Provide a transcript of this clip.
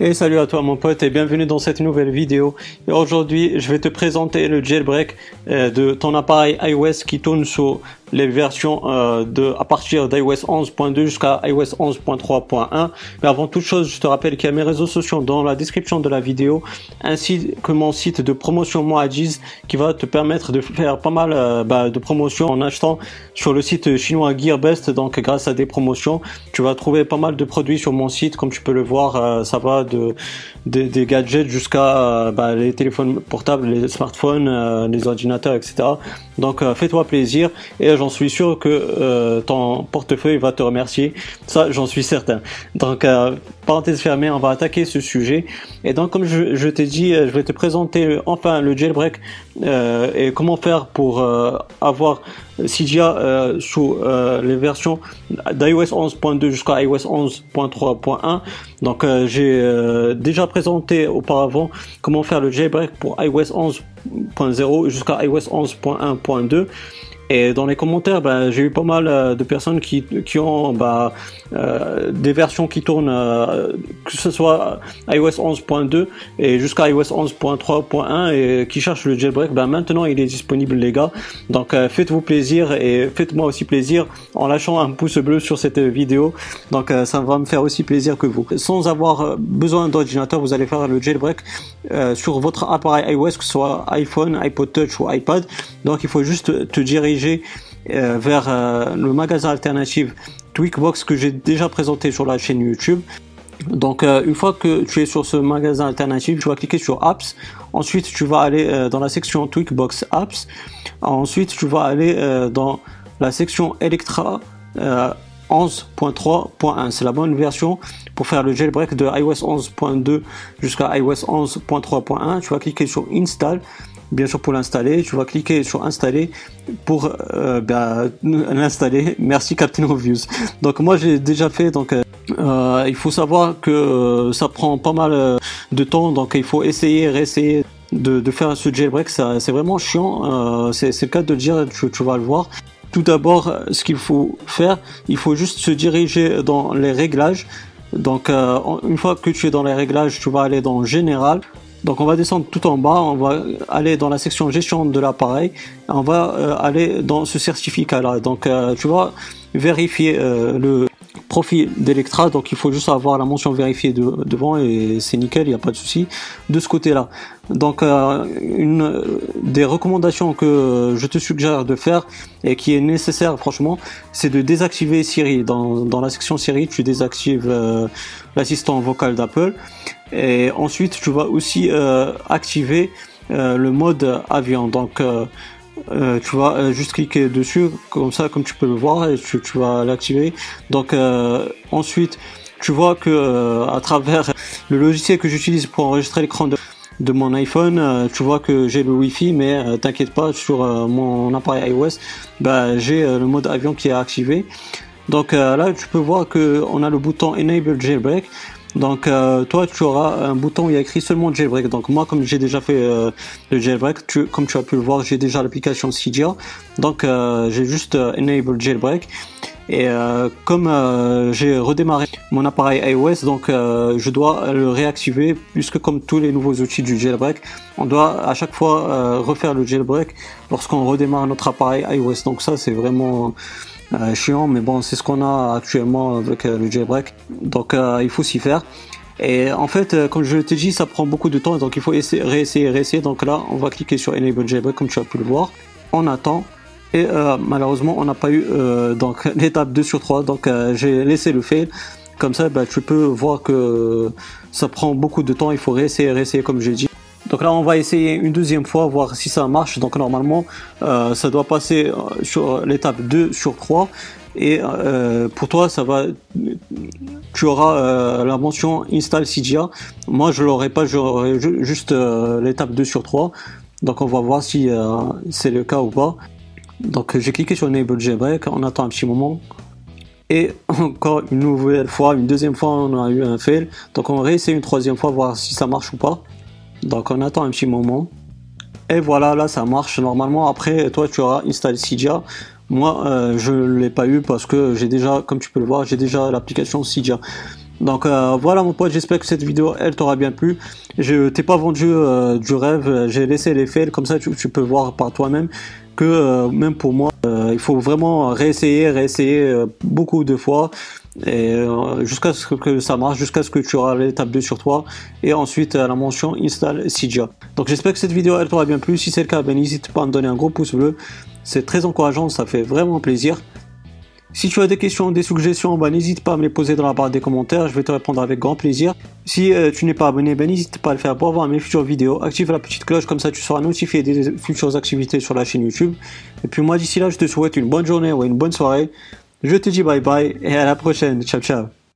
Et salut à toi mon pote et bienvenue dans cette nouvelle vidéo. Aujourd'hui je vais te présenter le jailbreak euh, de ton appareil iOS qui tourne sur les versions euh, de à partir d'iOS 11.2 jusqu'à iOS 11.3.1. Mais avant toute chose, je te rappelle qu'il y a mes réseaux sociaux dans la description de la vidéo, ainsi que mon site de promotion Moajiz qui va te permettre de faire pas mal euh, bah, de promotions en achetant sur le site chinois Gearbest. Donc grâce à des promotions, tu vas trouver pas mal de produits sur mon site, comme tu peux le voir, euh, ça va de, des gadgets jusqu'à bah, les téléphones portables, les smartphones, les ordinateurs, etc. Donc fais-toi plaisir et j'en suis sûr que euh, ton portefeuille va te remercier. Ça, j'en suis certain. Donc, euh, parenthèse fermée, on va attaquer ce sujet. Et donc, comme je, t'ai dit, euh, je vais te présenter enfin le jailbreak et comment faire pour avoir Cydia sous les versions d'iOS 11.2 jusqu'à iOS 11.3.1. Donc, j'ai déjà présenté auparavant comment faire le jailbreak pour iOS 11.0 jusqu'à iOS 11.1.2. Et dans les commentaires, bah, j'ai eu pas mal euh, de personnes qui, qui ont bah, euh, des versions qui tournent, euh, que ce soit iOS 11.2 et jusqu'à iOS 11.3.1 et qui cherchent le jailbreak. Bah, maintenant, il est disponible, les gars. Donc, faites-vous plaisir et faites-moi aussi plaisir en lâchant un pouce bleu sur cette vidéo. Donc, ça va me faire aussi plaisir que vous. Sans avoir besoin d'ordinateur, vous allez faire le jailbreak sur votre appareil iOS, que ce soit iPhone, iPod Touch ou iPad. Donc, il faut juste te diriger euh, vers euh, le magasin alternatif Tweakbox que j'ai déjà présenté sur la chaîne YouTube. Donc euh, une fois que tu es sur ce magasin alternatif, tu vas cliquer sur Apps. Ensuite, tu vas aller dans la section Tweakbox Apps. Ensuite, tu vas aller dans la section Electra 11.3.1. C'est la bonne version pour faire le jailbreak de iOS 11.2 jusqu'à iOS 11.3.1. Tu vas cliquer sur Install bien sûr pour l'installer tu vas cliquer sur installer pour euh, ben, l'installer. Merci Captain Obvious. Donc moi j'ai déjà fait donc euh, euh, il faut savoir que ça prend pas mal de temps. Donc il faut essayer réessayer de, faire ce jailbreak. C'est vraiment chiant c'est le cas de le dire tu vas le voir. Tout d'abord ce qu'il faut faire il faut juste se diriger dans les réglages. Donc une fois que tu es dans les réglages tu vas aller dans général donc on va descendre tout en bas, on va aller dans la section gestion de l'appareil, on va euh, aller dans ce certificat là. Donc euh, tu vas vérifier euh, le profil d'Electra, donc il faut juste avoir la mention vérifiée devant et c'est nickel, il n'y a pas de souci de ce côté-là. Donc une des recommandations que je te suggère de faire et qui est nécessaire franchement, c'est de désactiver Siri. Dans, dans la section Siri, tu désactives l'assistant vocal d'Apple et ensuite, tu vas aussi euh, activer euh, le mode avion. Donc, euh, tu vas juste cliquer dessus, comme ça, comme tu peux le voir, et tu, vas l'activer. Donc, ensuite, tu vois que à travers le logiciel que j'utilise pour enregistrer l'écran de, mon iPhone, tu vois que j'ai le Wi-Fi, mais t'inquiète pas, sur mon appareil iOS, bah, j'ai le mode avion qui est activé. Donc là, tu peux voir que on a le bouton Enable Jailbreak. Donc euh, toi tu auras un bouton où il y a écrit seulement jailbreak. Donc moi comme j'ai déjà fait euh, le jailbreak, tu, comme tu as pu le voir, j'ai déjà l'application Cydia. Donc euh, j'ai juste enable jailbreak. Et comme j'ai redémarré mon appareil iOS, donc je dois le réactiver puisque comme tous les nouveaux outils du jailbreak, on doit à chaque fois refaire le jailbreak lorsqu'on redémarre notre appareil iOS. Donc ça c'est vraiment euh, chiant, mais bon, c'est ce qu'on a actuellement avec euh, le jailbreak. Donc, euh, il faut s'y faire. Et en fait, comme je te dis, ça prend beaucoup de temps, donc il faut essayer, réessayer, réessayer. Donc là, on va cliquer sur Enable Jailbreak, comme tu as pu le voir. On attend. Et malheureusement, on n'a pas eu donc l'étape 2 sur 3, donc j'ai laissé le fail. Comme ça, bah, tu peux voir que ça prend beaucoup de temps, il faut réessayer, réessayer, comme j'ai dit. Donc là, on va essayer une deuxième fois, voir si ça marche. Donc normalement, euh, ça doit passer euh, sur l'étape 2 sur 3. Et euh, pour toi, ça va, tu auras la mention Install Cydia. Moi, je l'aurai pas, j'aurai juste l'étape 2 sur 3. Donc on va voir si c'est le cas ou pas. Donc j'ai cliqué sur Enable Jailbreak, on attend un petit moment. Et encore une nouvelle fois, une deuxième fois, on a eu un fail. Donc on va réessayer une troisième fois, voir si ça marche ou pas. Donc on attend un petit moment. Et voilà, là ça marche. Normalement, après, toi tu auras installé Cydia. Moi, euh, je ne l'ai pas eu parce que j'ai déjà, comme tu peux le voir, j'ai déjà l'application Cydia. Donc euh, voilà mon pote, j'espère que cette vidéo elle t'aura bien plu. Je t'ai pas vendu euh, du rêve, j'ai laissé les faits, comme ça tu, peux voir par toi-même que même pour moi, il faut vraiment réessayer, réessayer beaucoup de fois et jusqu'à ce que ça marche, jusqu'à ce que tu auras l'étape 2 sur toi et ensuite la mention install Cydia. Donc j'espère que cette vidéo elle t'aura bien plu. Si c'est le cas, ben, n'hésite pas à me donner un gros pouce bleu. C'est très encourageant, ça fait vraiment plaisir. Si tu as des questions, des suggestions, bah, n'hésite pas à me les poser dans la barre des commentaires, je vais te répondre avec grand plaisir. Si euh, tu n'es pas abonné, bah, n'hésite pas à le faire pour avoir mes futures vidéos. Active la petite cloche, comme ça tu seras notifié des futures activités sur la chaîne YouTube. Et puis moi d'ici là, je te souhaite une bonne journée ou une bonne soirée. Je te dis bye bye et à la prochaine. Ciao ciao.